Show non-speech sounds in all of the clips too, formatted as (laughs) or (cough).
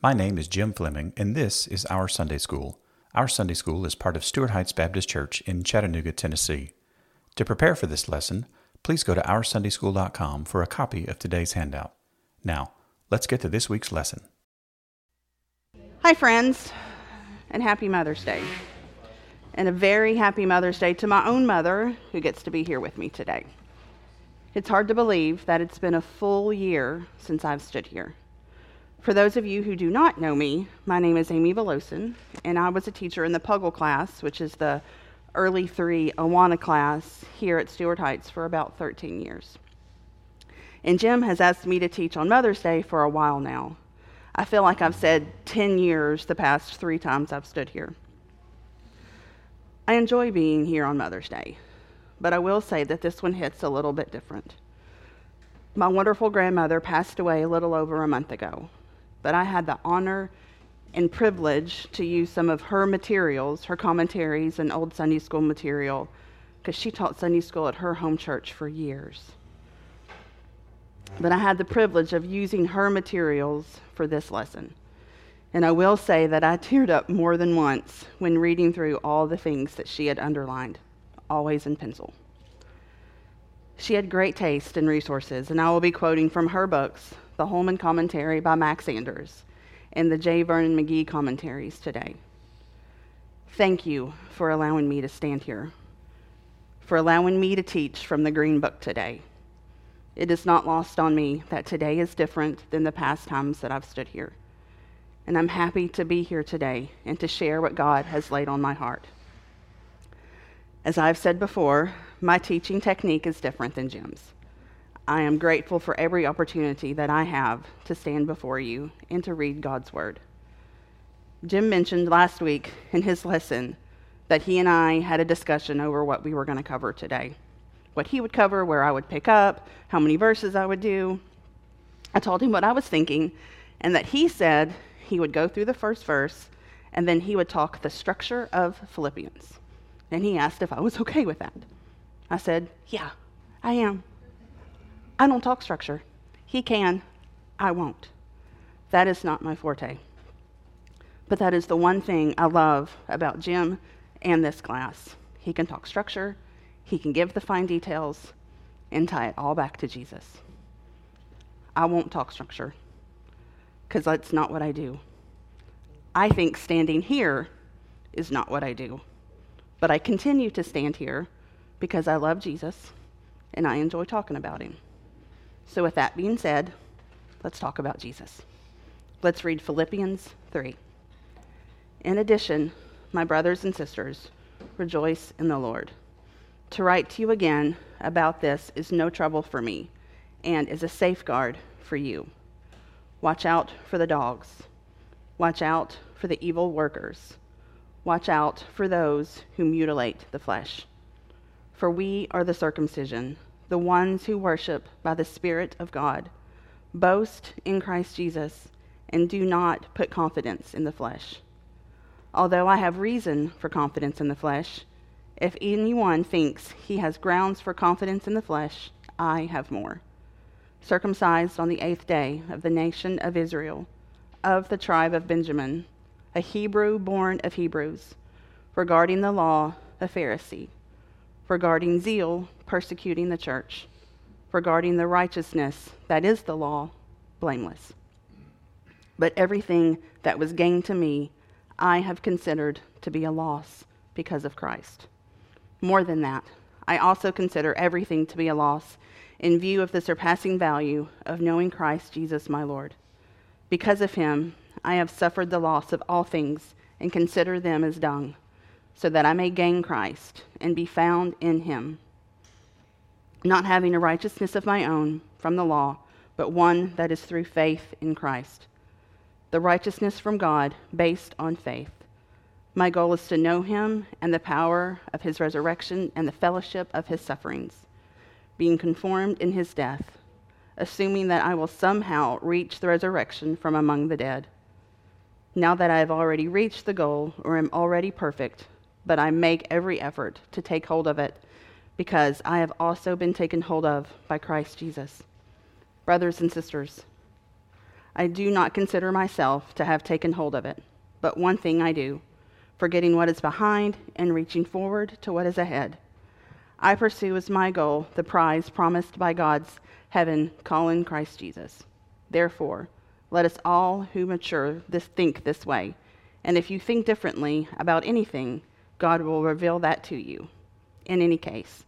My name is Jim Fleming, and this is Our Sunday School. Our Sunday School is part of Stuart Heights Baptist Church in Chattanooga, Tennessee. To prepare for this lesson, please go to OurSundaySchool.com for a copy of today's handout. Now, let's get to this week's lesson. Hi, friends, and happy Mother's Day. And a very happy Mother's Day to my own mother, who gets to be here with me today. It's hard to believe that it's been a full year since I've stood here. For those of you who do not know me, my name is Amy Velosin, and I was a teacher in the Puggle class, which is the early three Awana class here at Stuart Heights for about 13 years. And Jim has asked me to teach on Mother's Day for a while now. I feel like I've said 10 years the past three times I've stood here. I enjoy being here on Mother's Day but I will say that this one hits a little bit different. My wonderful grandmother passed away a little over a month ago, but I had the honor and privilege to use some of her materials, her commentaries, and old Sunday school material, because she taught Sunday school at her home church for years. But I had the privilege of using her materials for this lesson. And I will say that I teared up more than once when reading through all the things that she had underlined always in pencil. She had great taste and resources, and I will be quoting from her books, The Holman Commentary by Max Anders and the J. Vernon McGee commentaries today. Thank you for allowing me to stand here, for allowing me to teach from the Green Book today. It is not lost on me that today is different than the past times that I've stood here. And I'm happy to be here today and to share what God has laid on my heart. As I've said before, my teaching technique is different than Jim's. I am grateful for every opportunity that I have to stand before you and to read God's Word. Jim mentioned last week in his lesson that he and I had a discussion over what we were going to cover today. What he would cover, where I would pick up, how many verses I would do. I told him what I was thinking, and that he said he would go through the first verse and then he would talk the structure of Philippians. And he asked if I was okay with that. I said, Yeah, I am. I don't talk structure. He can, I won't. That is not my forte. But that is the one thing I love about Jim and this class. He can talk structure, he can give the fine details, and tie it all back to Jesus. I won't talk structure because that's not what I do. I think standing here is not what I do. But I continue to stand here because I love Jesus and I enjoy talking about him. So, with that being said, let's talk about Jesus. Let's read Philippians 3. In addition, my brothers and sisters, rejoice in the Lord. To write to you again about this is no trouble for me and is a safeguard for you. Watch out for the dogs. Watch out for the evil workers Watch out for those who mutilate the flesh. For we are the circumcision, the ones who worship by the Spirit of God. Boast in Christ Jesus, and do not put confidence in the flesh. Although I have reason for confidence in the flesh, if anyone thinks he has grounds for confidence in the flesh, I have more. Circumcised on the eighth day of the nation of Israel, of the tribe of Benjamin a Hebrew born of Hebrews, regarding the law, a Pharisee, regarding zeal, persecuting the church, regarding the righteousness that is the law, blameless. But everything that was gained to me, I have considered to be a loss because of Christ. More than that, I also consider everything to be a loss in view of the surpassing value of knowing Christ Jesus my Lord. Because of him, I have suffered the loss of all things and consider them as dung, so that I may gain Christ and be found in him, not having a righteousness of my own from the law, but one that is through faith in Christ, the righteousness from God based on faith. My goal is to know him and the power of his resurrection and the fellowship of his sufferings, being conformed in his death, assuming that I will somehow reach the resurrection from among the dead. Now that I have already reached the goal or am already perfect, but I make every effort to take hold of it because I have also been taken hold of by Christ Jesus. Brothers and sisters, I do not consider myself to have taken hold of it, but one thing I do, forgetting what is behind and reaching forward to what is ahead. I pursue as my goal the prize promised by God's heaven call in Christ Jesus. Therefore, let us all who mature this think this way. And if you think differently about anything, God will reveal that to you. In any case,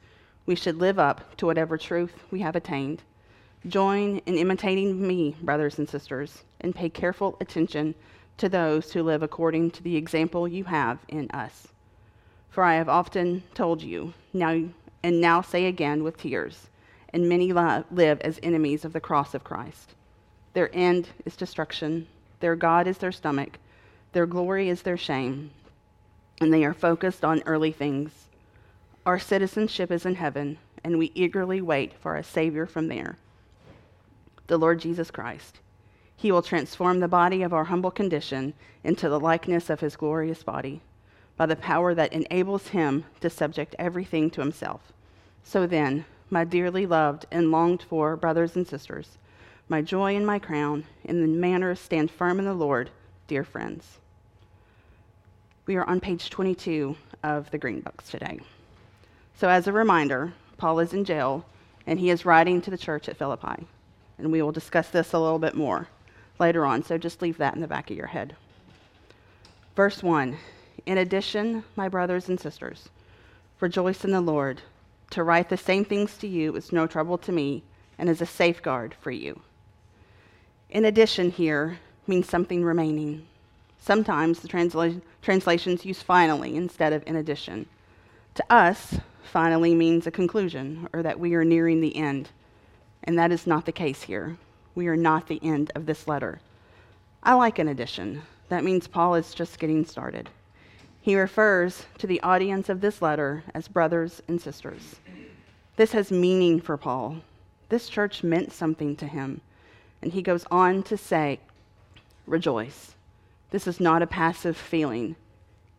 we should live up to whatever truth we have attained Join in imitating me, brothers and sisters, and pay careful attention to those who live according to the example you have in us. For I have often told you, now and now say again with tears, and many live as enemies of the cross of Christ. Their end is destruction, their God is their stomach, their glory is their shame, and they are focused on earthly things. Our citizenship is in heaven, and we eagerly wait for a Savior from there the Lord Jesus Christ. He will transform the body of our humble condition into the likeness of his glorious body by the power that enables him to subject everything to himself. So then, my dearly loved and longed for brothers and sisters, my joy and my crown, in the manner stand firm in the Lord, dear friends. We are on page 22 of the Green Books today. So, as a reminder, Paul is in jail and he is writing to the church at Philippi and we will discuss this a little bit more later on, so just leave that in the back of your head. Verse 1 In addition, my brothers and sisters, rejoice in the Lord. To write the same things to you is no trouble to me and is a safeguard for you. In addition, here means something remaining. Sometimes the transla- translations use finally instead of in addition. To us, finally means a conclusion or that we are nearing the end. And that is not the case here. We are not the end of this letter. I like an addition. That means Paul is just getting started. He refers to the audience of this letter as brothers and sisters. This has meaning for Paul. This church meant something to him. And he goes on to say, Rejoice. This is not a passive feeling,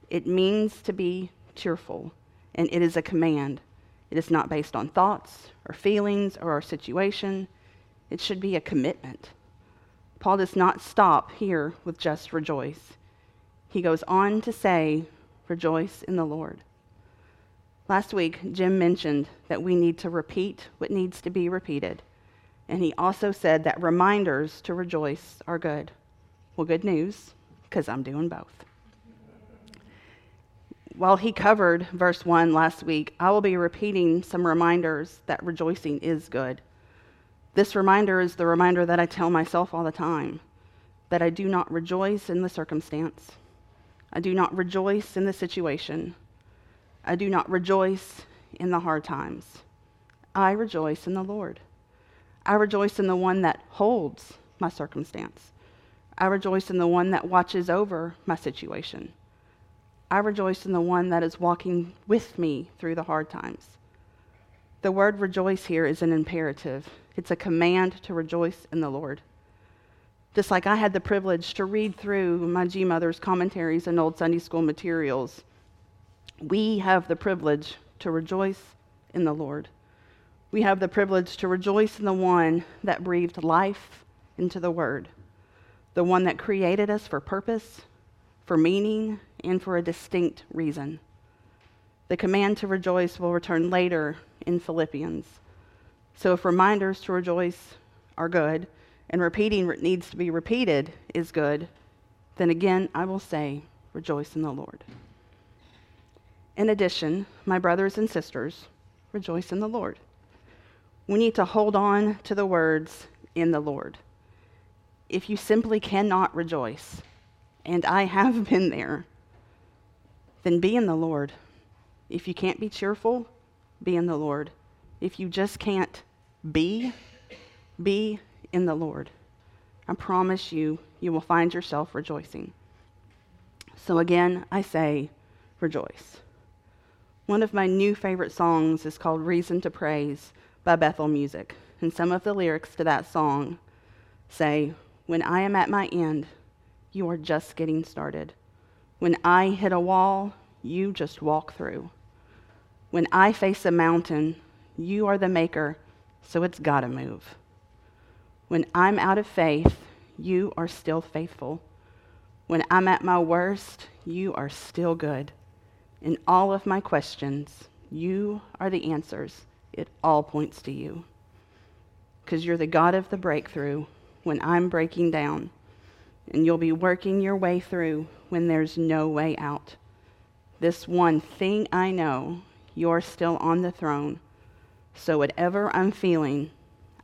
it means to be cheerful, and it is a command. It is not based on thoughts or feelings or our situation. It should be a commitment. Paul does not stop here with just rejoice. He goes on to say, Rejoice in the Lord. Last week, Jim mentioned that we need to repeat what needs to be repeated. And he also said that reminders to rejoice are good. Well, good news, because I'm doing both while he covered verse 1 last week, I will be repeating some reminders that rejoicing is good. This reminder is the reminder that I tell myself all the time that I do not rejoice in the circumstance. I do not rejoice in the situation. I do not rejoice in the hard times. I rejoice in the Lord. I rejoice in the one that holds my circumstance. I rejoice in the one that watches over my situation. I rejoice in the one that is walking with me through the hard times. The word rejoice here is an imperative, it's a command to rejoice in the Lord. Just like I had the privilege to read through my G Mother's commentaries and old Sunday school materials, we have the privilege to rejoice in the Lord. We have the privilege to rejoice in the one that breathed life into the Word, the one that created us for purpose, for meaning, and for a distinct reason. The command to rejoice will return later in Philippians. So if reminders to rejoice are good, and repeating needs to be repeated is good, then again I will say, rejoice in the Lord. In addition, my brothers and sisters, rejoice in the Lord. We need to hold on to the words in the Lord. If you simply cannot rejoice, and I have (laughs) been there, then be in the Lord. If you can't be cheerful, be in the Lord. If you just can't be, be in the Lord. I promise you, you will find yourself rejoicing. So again, I say, rejoice. One of my new favorite songs is called Reason to Praise by Bethel Music. And some of the lyrics to that song say, When I am at my end, you are just getting started. When I hit a wall, you just walk through. When I face a mountain, you are the maker, so it's got to move. When I'm out of faith, you are still faithful. When I'm at my worst, you are still good. In all of my questions, you are the answers. It all points to you. Because you're the God of the breakthrough when I'm breaking down, and you'll be working your way through when there's no way out. This one thing I know you're still on the throne. So, whatever I'm feeling,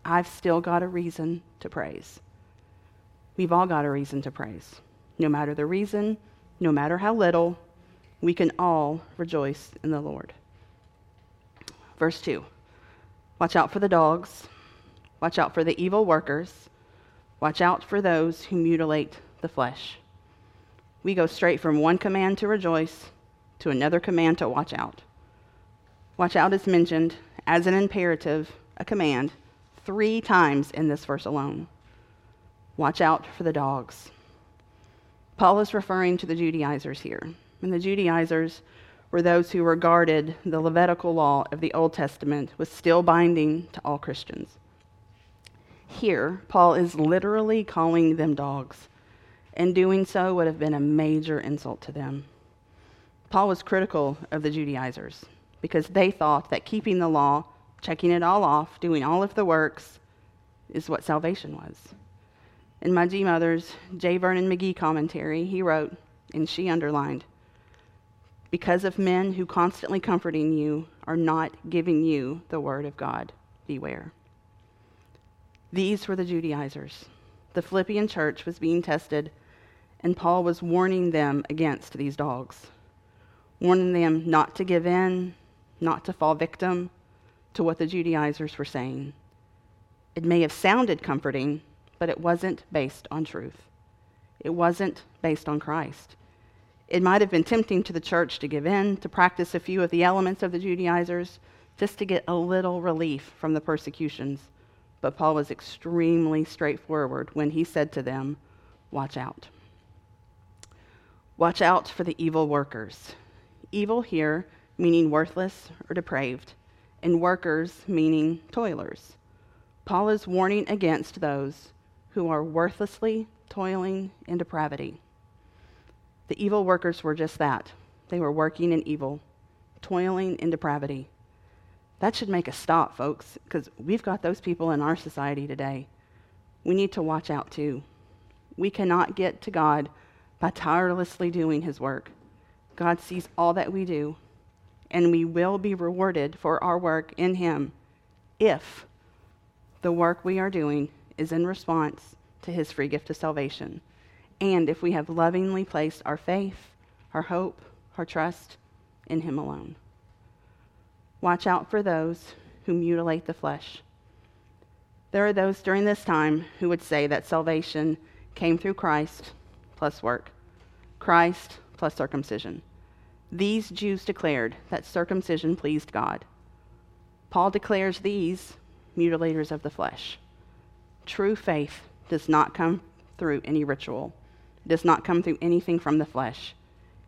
I've still got a reason to praise. We've all got a reason to praise. No matter the reason, no matter how little, we can all rejoice in the Lord. Verse 2 Watch out for the dogs, watch out for the evil workers, watch out for those who mutilate the flesh. We go straight from one command to rejoice to another command to watch out. Watch out is mentioned as an imperative, a command, three times in this verse alone. Watch out for the dogs. Paul is referring to the Judaizers here. And the Judaizers were those who regarded the Levitical law of the Old Testament was still binding to all Christians. Here, Paul is literally calling them dogs, and doing so would have been a major insult to them. Paul was critical of the Judaizers because they thought that keeping the law, checking it all off, doing all of the works, is what salvation was. In my G Mother's J. Vernon McGee commentary, he wrote, and she underlined, because of men who constantly comforting you are not giving you the word of God, beware. These were the Judaizers. The Philippian church was being tested, and Paul was warning them against these dogs, warning them not to give in, not to fall victim to what the Judaizers were saying. It may have sounded comforting, but it wasn't based on truth. It wasn't based on Christ. It might have been tempting to the church to give in, to practice a few of the elements of the Judaizers, just to get a little relief from the persecutions. But Paul was extremely straightforward when he said to them, Watch out. Watch out for the evil workers. Evil here meaning worthless or depraved, and workers, meaning toilers. Paul is warning against those who are worthlessly toiling in depravity. The evil workers were just that. They were working in evil, toiling in depravity. That should make us stop, folks, because we've got those people in our society today. We need to watch out too. We cannot get to God by tirelessly doing His work. God sees all that we do, and we will be rewarded for our work in Him if the work we are doing is in response to His free gift of salvation, and if we have lovingly placed our faith, our hope, our trust in Him alone. Watch out for those who mutilate the flesh. There are those during this time who would say that salvation came through Christ plus work, Christ plus circumcision. These Jews declared that circumcision pleased God. Paul declares these mutilators of the flesh. True faith does not come through any ritual, it does not come through anything from the flesh.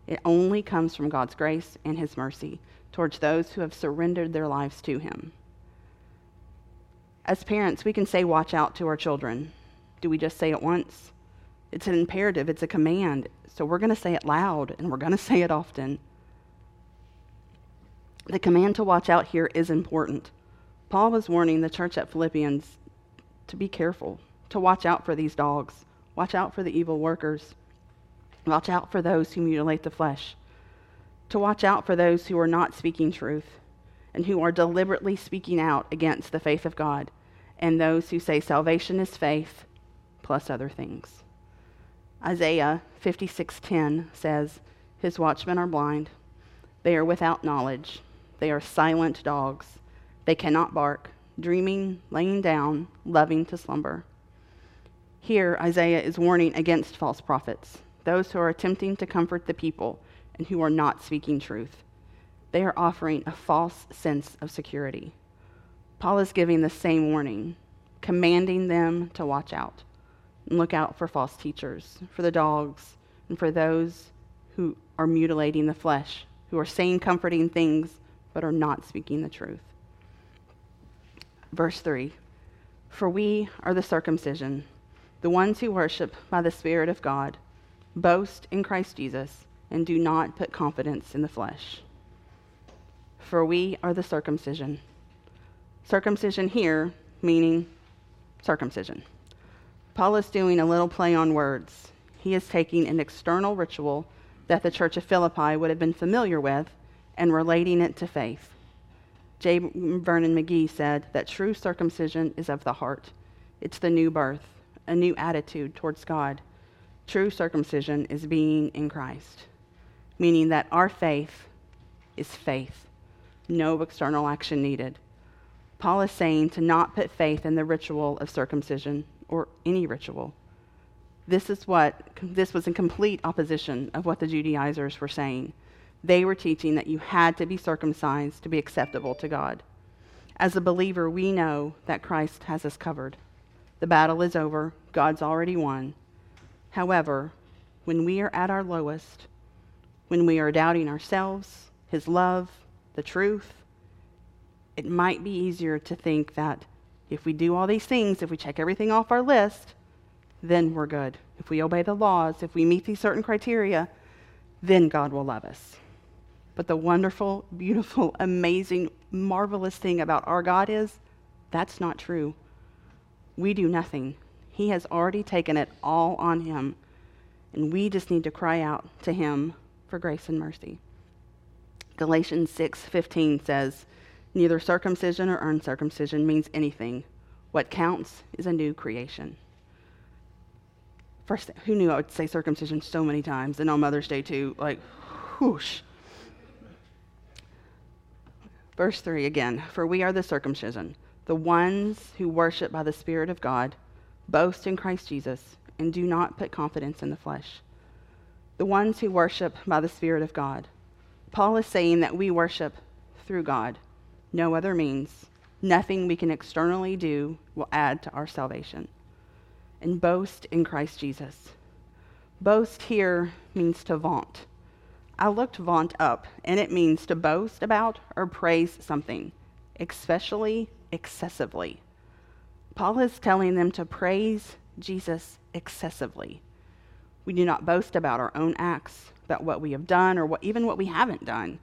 It only comes from God's grace and his mercy towards those who have surrendered their lives to him. As parents, we can say, Watch out to our children. Do we just say it once? It's an imperative, it's a command. So we're going to say it loud and we're going (laughs) to say it often. The command to watch out here is important. Paul was warning the church at Philippians to be careful, to watch out for these dogs, watch out for the evil workers, watch out for those who mutilate the flesh, to watch out for those who are not speaking truth and who are deliberately speaking out against the faith of God, and those who say salvation is faith plus other things. Isaiah 56:10 says, "His watchmen are blind; they are without knowledge." They are silent dogs. They cannot bark, dreaming, laying down, loving to slumber. Here, Isaiah is warning against false prophets, those who are attempting to comfort the people and who are not speaking truth. They are offering a false sense of security. Paul is giving the same warning, commanding them to watch out and look out for false teachers, for the dogs, and for those who are mutilating the flesh, who are saying comforting things but are not speaking the truth. Verse 3 For we are the circumcision, the ones who worship by the Spirit of God, boast in Christ Jesus, and do not put confidence in the flesh. For we are the circumcision. Circumcision here, meaning circumcision. Paul is doing a little play on words. He is taking an external ritual that the church of Philippi would have been familiar with and relating it to faith. J. Vernon McGee said that true circumcision is of the heart. It's the new birth, a new attitude towards God. True circumcision is being in Christ, meaning that our faith is faith, no external action needed. Paul is saying to not put faith in the ritual of circumcision or any ritual. This is what this was in complete opposition of what the Judaizers were saying. They were teaching that you had to be circumcised to be acceptable to God. As a believer, we know that Christ has us covered. The battle is over, God's already won. However, when we are at our lowest, when we are doubting ourselves, His love, the truth, it might be easier to think that if we do all these things, if we check everything off our list, then we're good. If we obey the laws, if we meet these certain criteria, then God will love us. But the wonderful, beautiful, (laughs) amazing, marvelous thing about our God is that's not true. We do nothing. He has already taken it all on him. And we just need to cry out to him for grace and mercy. Galatians 6:15 says, "Neither circumcision or uncircumcision means anything. What counts is a new creation." First, who knew I would say circumcision so many times, and on Mother's Day too? Like, whoosh. Verse 3 again For we are the circumcision, the ones who worship by the Spirit of God, boast in Christ Jesus, and do not put confidence in the flesh. The ones who worship by the Spirit of God. Paul is saying that we worship through God, no other means. Nothing we can externally do will add to our salvation. And boast in Christ Jesus. Boast here means to vaunt. I looked vaunt up, and it means to boast about or praise something, especially excessively. Paul is telling them to praise Jesus excessively. We do not boast about our own acts, about what we have done, or what, even what we haven't done.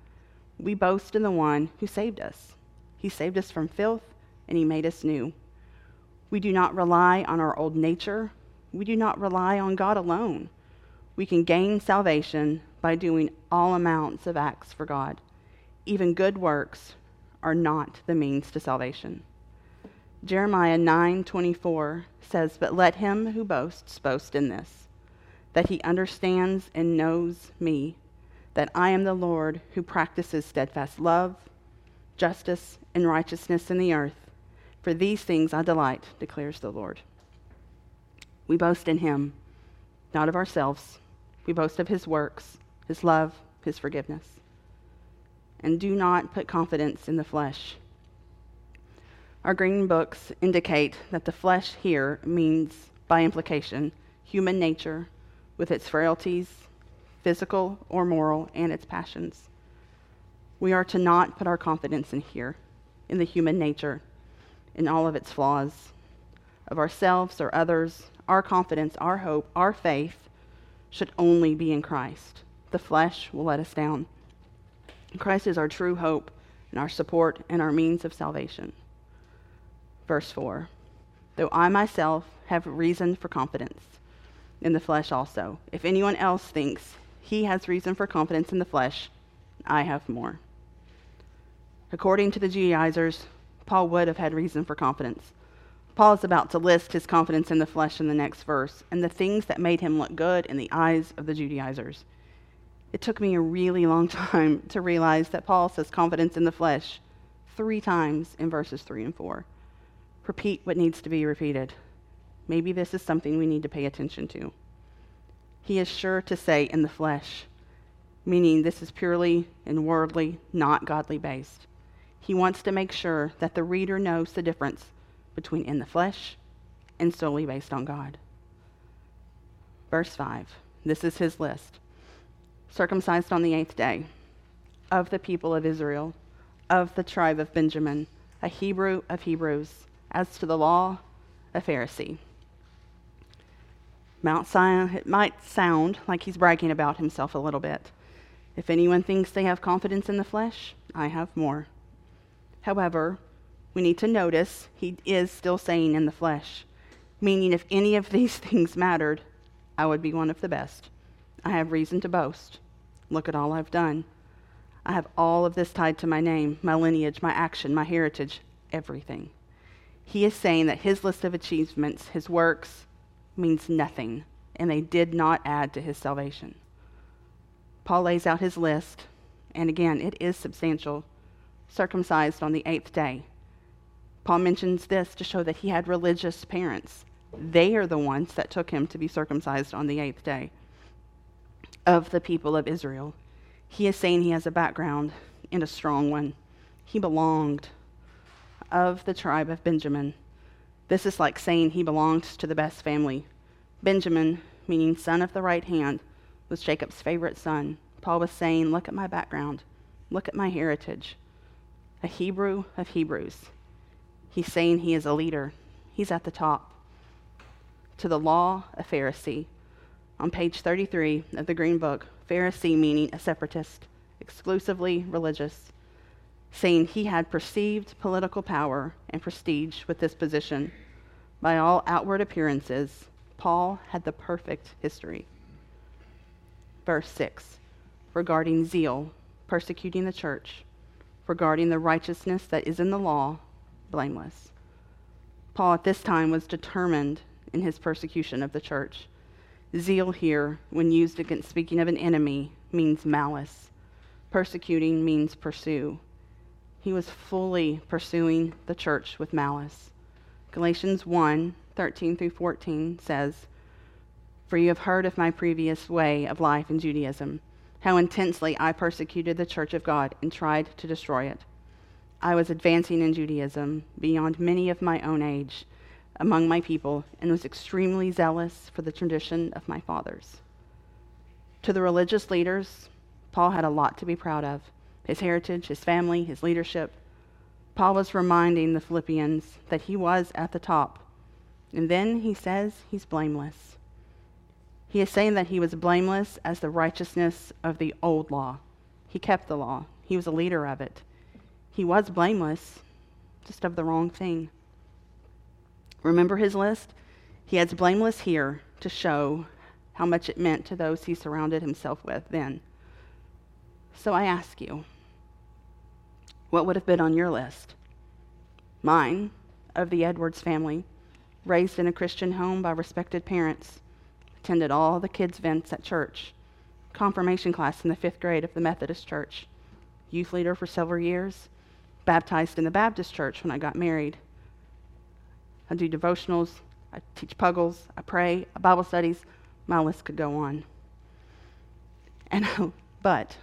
We boast in the one who saved us. He saved us from filth, and he made us new. We do not rely on our old nature. We do not rely on God alone. We can gain salvation by doing all amounts of acts for God. Even good works are not the means to salvation. Jeremiah 9:24 says, "But let him who boasts boast in this, that he understands and knows me, that I am the Lord who practices steadfast love, justice, and righteousness in the earth. For these things I delight," declares the Lord. We boast in him, not of ourselves. We boast of his works, his love, his forgiveness and do not put confidence in the flesh. Our green books indicate that the flesh here means, by implication, human nature with its frailties, physical or moral, and its passions. We are to not put our confidence in here, in the human nature, in all of its flaws, of ourselves or others. Our confidence, our hope, our faith should only be in Christ. The flesh will let us down. Christ is our true hope and our support and our means of salvation. Verse 4 Though I myself have reason for confidence in the flesh also, if anyone else thinks he has reason for confidence in the flesh, I have more. According to the Judaizers, Paul would have had reason for confidence. Paul is about to list his confidence in the flesh in the next verse and the things that made him look good in the eyes of the Judaizers. It took me a really long (laughs) time to realize that Paul says confidence in the flesh three times in verses 3 and 4. Repeat what needs to be repeated. Maybe this is something we need to pay attention to. He is sure to say in the flesh, meaning this is purely and worldly, not godly based. He wants to make sure that the reader knows the difference between in the flesh and solely based on God. Verse 5. This is his list circumcised on the eighth day, of the people of Israel, of the tribe of Benjamin, a Hebrew of Hebrews, as to the law, a Pharisee. Mount Sinai, it might sound like he's bragging about himself a little bit. If anyone thinks they have confidence in the flesh, I have more. However, we need to notice he is still saying in the flesh, meaning if any of these (laughs) things mattered, I would be one of the best. I have reason to boast. Look at all I've done. I have all of this tied to my name, my lineage, my action, my heritage, everything. He is saying that his list of achievements, his works, means nothing, and they did not add to his salvation. Paul lays out his list, and again, it is substantial. Circumcised on the eighth day. Paul mentions this to show that he had religious parents. They are the ones that took him to be circumcised on the eighth day of the people of Israel. He is saying he has a background and a strong one. He belonged of the tribe of Benjamin. This is like saying he belonged to the best family. Benjamin, meaning son of the right hand, was Jacob's favorite son. Paul was saying, Look at my background, look at my heritage. A Hebrew of Hebrews. He's saying he is a leader, he's at the top. To the law, a Pharisee. On page 33 of the Green Book, Pharisee meaning a separatist, exclusively religious, saying he had perceived political power and prestige with this position. By all outward appearances, Paul had the perfect history. Verse 6 regarding zeal, persecuting the church, regarding the righteousness that is in the law, blameless. Paul at this time was determined in his persecution of the church. Zeal here, when used against speaking of an enemy, means malice. Persecuting means pursue. He was fully pursuing the church with malice. Galatians 1 13 through 14 says, For you have heard of my previous way of life in Judaism, how intensely I persecuted the church of God and tried to destroy it. I was advancing in Judaism beyond many of my own age among my people and was extremely zealous for the tradition of my fathers. To the religious leaders, Paul had a lot to be proud of his heritage, his family, his leadership. Paul was reminding the Philippians that he was at the top. And then he says he's blameless. He is saying that he was blameless as the righteousness of the old law. He kept the law, he was a leader of it. He was blameless, just of the wrong thing. Remember his list? He adds blameless here to show how much it meant to those he surrounded himself with then. So I ask you, what would have been on your list? Mine, of the Edwards family, raised in a Christian home by respected parents, attended all the kids' events at church, confirmation class in the fifth grade of the Methodist Church, youth leader for several years, baptized in the Baptist Church when I got married, I do devotionals, I teach puggles, I pray, Bible studies. My list could go on. And (laughs) but,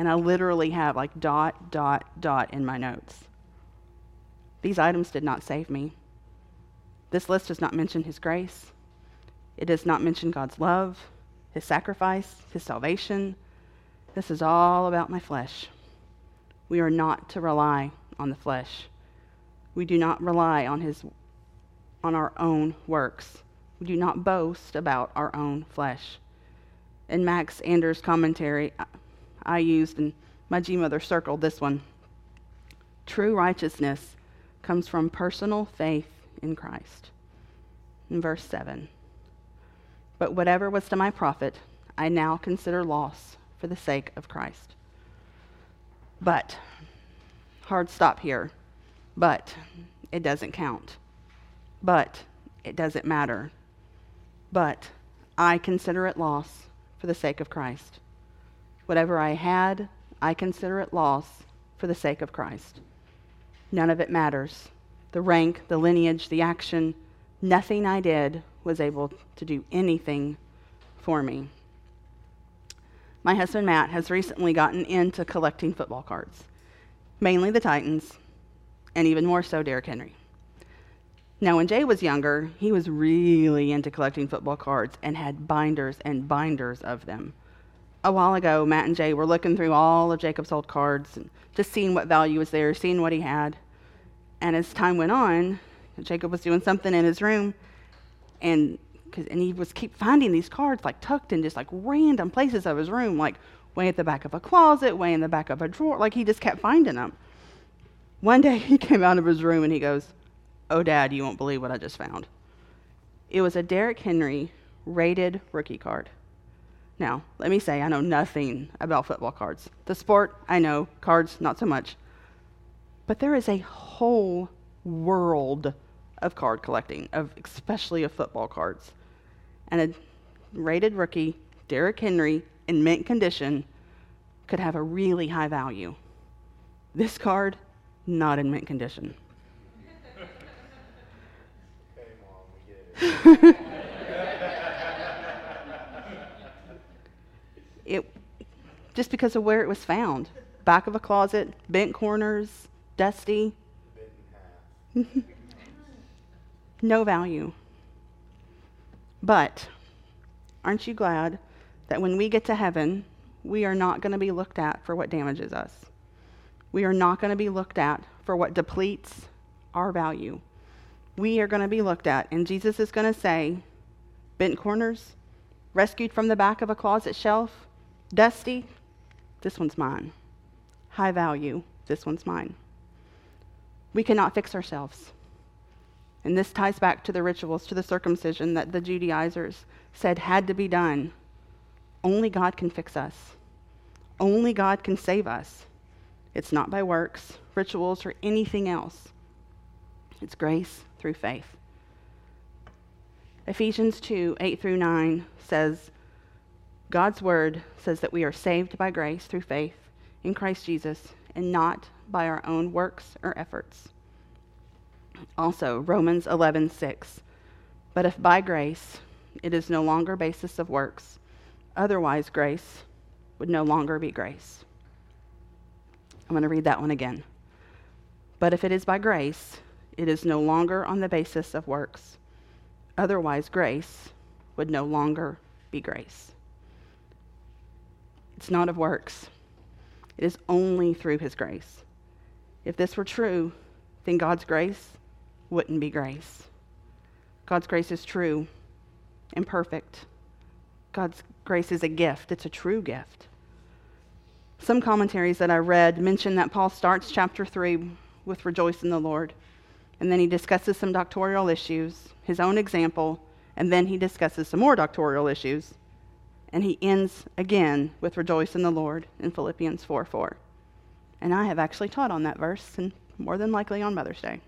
and I literally have like dot, dot, dot in my notes. These items did not save me. This list does not mention His grace. It does not mention God's love, His sacrifice, His salvation. This is all about my flesh. We are not to rely on the flesh. We do not rely on his on our own works. We do not boast about our own flesh. In Max Anders' commentary, I used and my G mother circled this one. True righteousness comes from personal faith in Christ. In verse 7. But whatever was to my profit, I now consider loss for the sake of Christ. But, hard stop here. But it doesn't count. But it doesn't matter. But I consider it loss for the sake of Christ. Whatever I had, I consider it loss for the sake of Christ. None of it matters. The rank, the lineage, the action, nothing I did was able to do anything for me. My husband Matt has recently gotten into collecting football cards, mainly the Titans, and even more so Derrick Henry. Now, when Jay was younger, he was really into collecting football cards and had binders and binders of them. A while ago, Matt and Jay were looking through all of Jacob's old cards and just seeing what value was there, seeing what he had. And as time went on, Jacob was doing something in his room, and and he was keep finding these cards like tucked in just like random places of his room, like way at the back of a closet, way in the back of a drawer. Like he just kept finding them. One day (laughs) he came out of his room and he goes, Oh, Dad, you won't believe what I just found. It was a Derrick Henry rated rookie card. Now, let me say, I know nothing about football cards. The sport, I know, cards, not so much. But there is a whole world of card collecting, of especially of football cards. And a rated rookie, Derrick Henry, in mint condition, could have a really high value. This card, not in mint condition. (laughs) (laughs) it just because of where it was found back of a closet, bent corners, dusty. (laughs) no value. But aren't you glad that when we get to heaven, we are not going to be looked at for what damages us? We are not going to be looked at for what depletes our value. We are going to be looked at, and Jesus is going to say, Bent corners, rescued from the back of a closet shelf, dusty, this one's mine. High value, this one's mine. We cannot fix ourselves. And this ties back to the rituals, to the circumcision that the Judaizers said had to be done. Only God can fix us. Only God can save us. It's not by works, rituals, or anything else. It's grace through faith. Ephesians 2 8 through 9 says, God's word says that we are saved by grace through faith in Christ Jesus and not by our own works or efforts. Also, Romans 11:6. But if by grace it is no longer basis of works, otherwise grace would no longer be grace. I'm going to read that one again. But if it is by grace, it is no longer on the basis of works. Otherwise grace would no longer be grace. It's not of works. It is only through his grace. If this were true, then God's grace wouldn't be grace. God's grace is true and perfect. God's grace is a gift, it's a true gift. Some commentaries that I read mention that Paul starts chapter 3 with rejoice in the Lord, and then he discusses some doctrinal issues, his own example, and then he discusses some more doctrinal issues, and he ends again with rejoice in the Lord in Philippians 4 4. And I have actually taught on that verse, and more than likely on Mother's Day.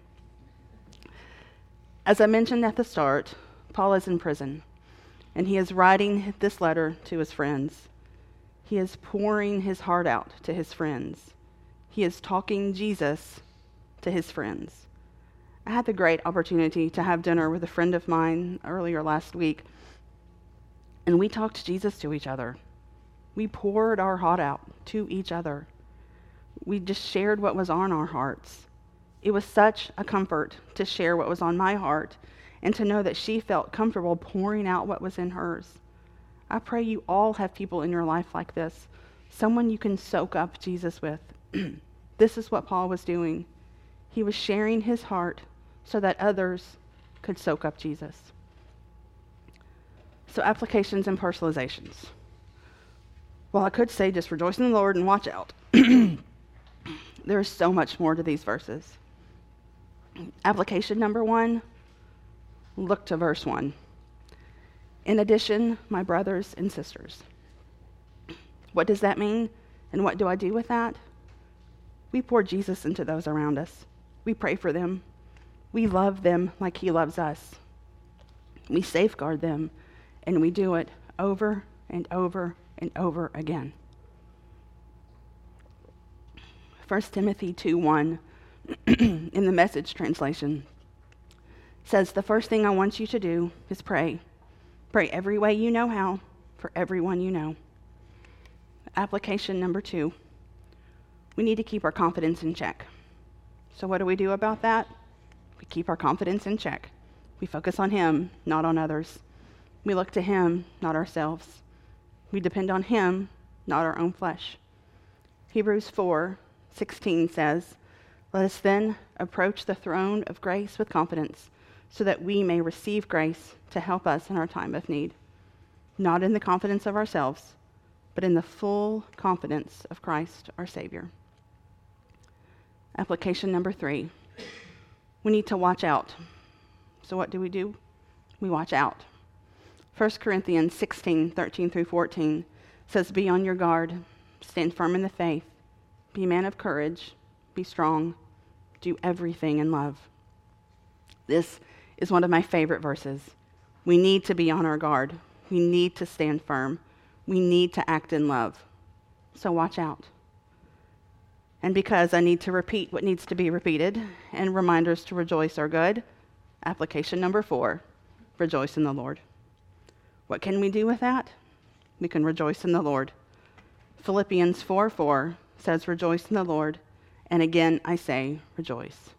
As I mentioned at the start, Paul is in prison, and he is writing this letter to his friends. He is pouring his heart out to his friends. He is talking Jesus to his friends. I had the great opportunity to have dinner with a friend of mine earlier last week, and we talked Jesus to each other. We poured our heart out to each other. We just shared what was on our hearts. It was such a comfort to share what was on my heart and to know that she felt comfortable pouring out what was in hers. I pray you all have people in your life like this, someone you can soak up Jesus with. (clears throat) this is what Paul was doing. He was sharing his heart so that others could soak up Jesus. So, applications and personalizations. Well, I could say just rejoice in the Lord and watch out. (clears throat) there is so much more to these verses. Application number one look to verse one. In addition, my brothers and sisters. What does that mean? And what do I do with that? We pour Jesus into those around us. We pray for them. We love them like He loves us. We safeguard them, and we do it over and over and over again. 1 Timothy 2 1 (clears throat) in the message translation says the first thing I want you to do is pray. Pray every way you know how for everyone you know. Application number two we need to keep our confidence in check. So, what do we do about that? We keep our confidence in check. We focus on Him, not on others. We look to Him, not ourselves. We depend on Him, not our own flesh. Hebrews 4 16 says, Let us then approach the throne of grace with confidence so that we may receive grace to help us in our time of need, not in the confidence of ourselves, but in the full confidence of Christ our Savior. Application number three we need to watch out. So, what do we do? We watch out. 1 Corinthians 16 13 through 14 says, Be on your guard, stand firm in the faith, be a man of courage, be strong, do everything in love. This is one of my favorite verses. We need to be on our guard. We need to stand firm. We need to act in love. So watch out. And because I need to repeat what needs to be repeated, and reminders to rejoice are good, application number four rejoice in the Lord. What can we do with that? We can rejoice in the Lord. Philippians 4 4 says, Rejoice in the Lord. And again, I say, rejoice.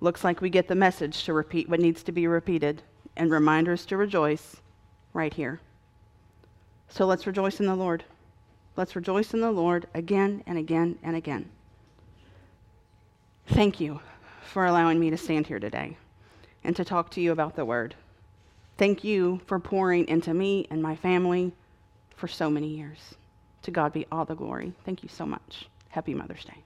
Looks like we get the message to repeat what needs to be repeated and reminders to rejoice right here. So let's rejoice in the Lord. Let's rejoice in the Lord again and again and again. Thank you for allowing me to stand here today and to talk to you about the Word. Thank you for pouring into me and my family for so many years. To God be all the glory. Thank you so much. Happy Mother's Day.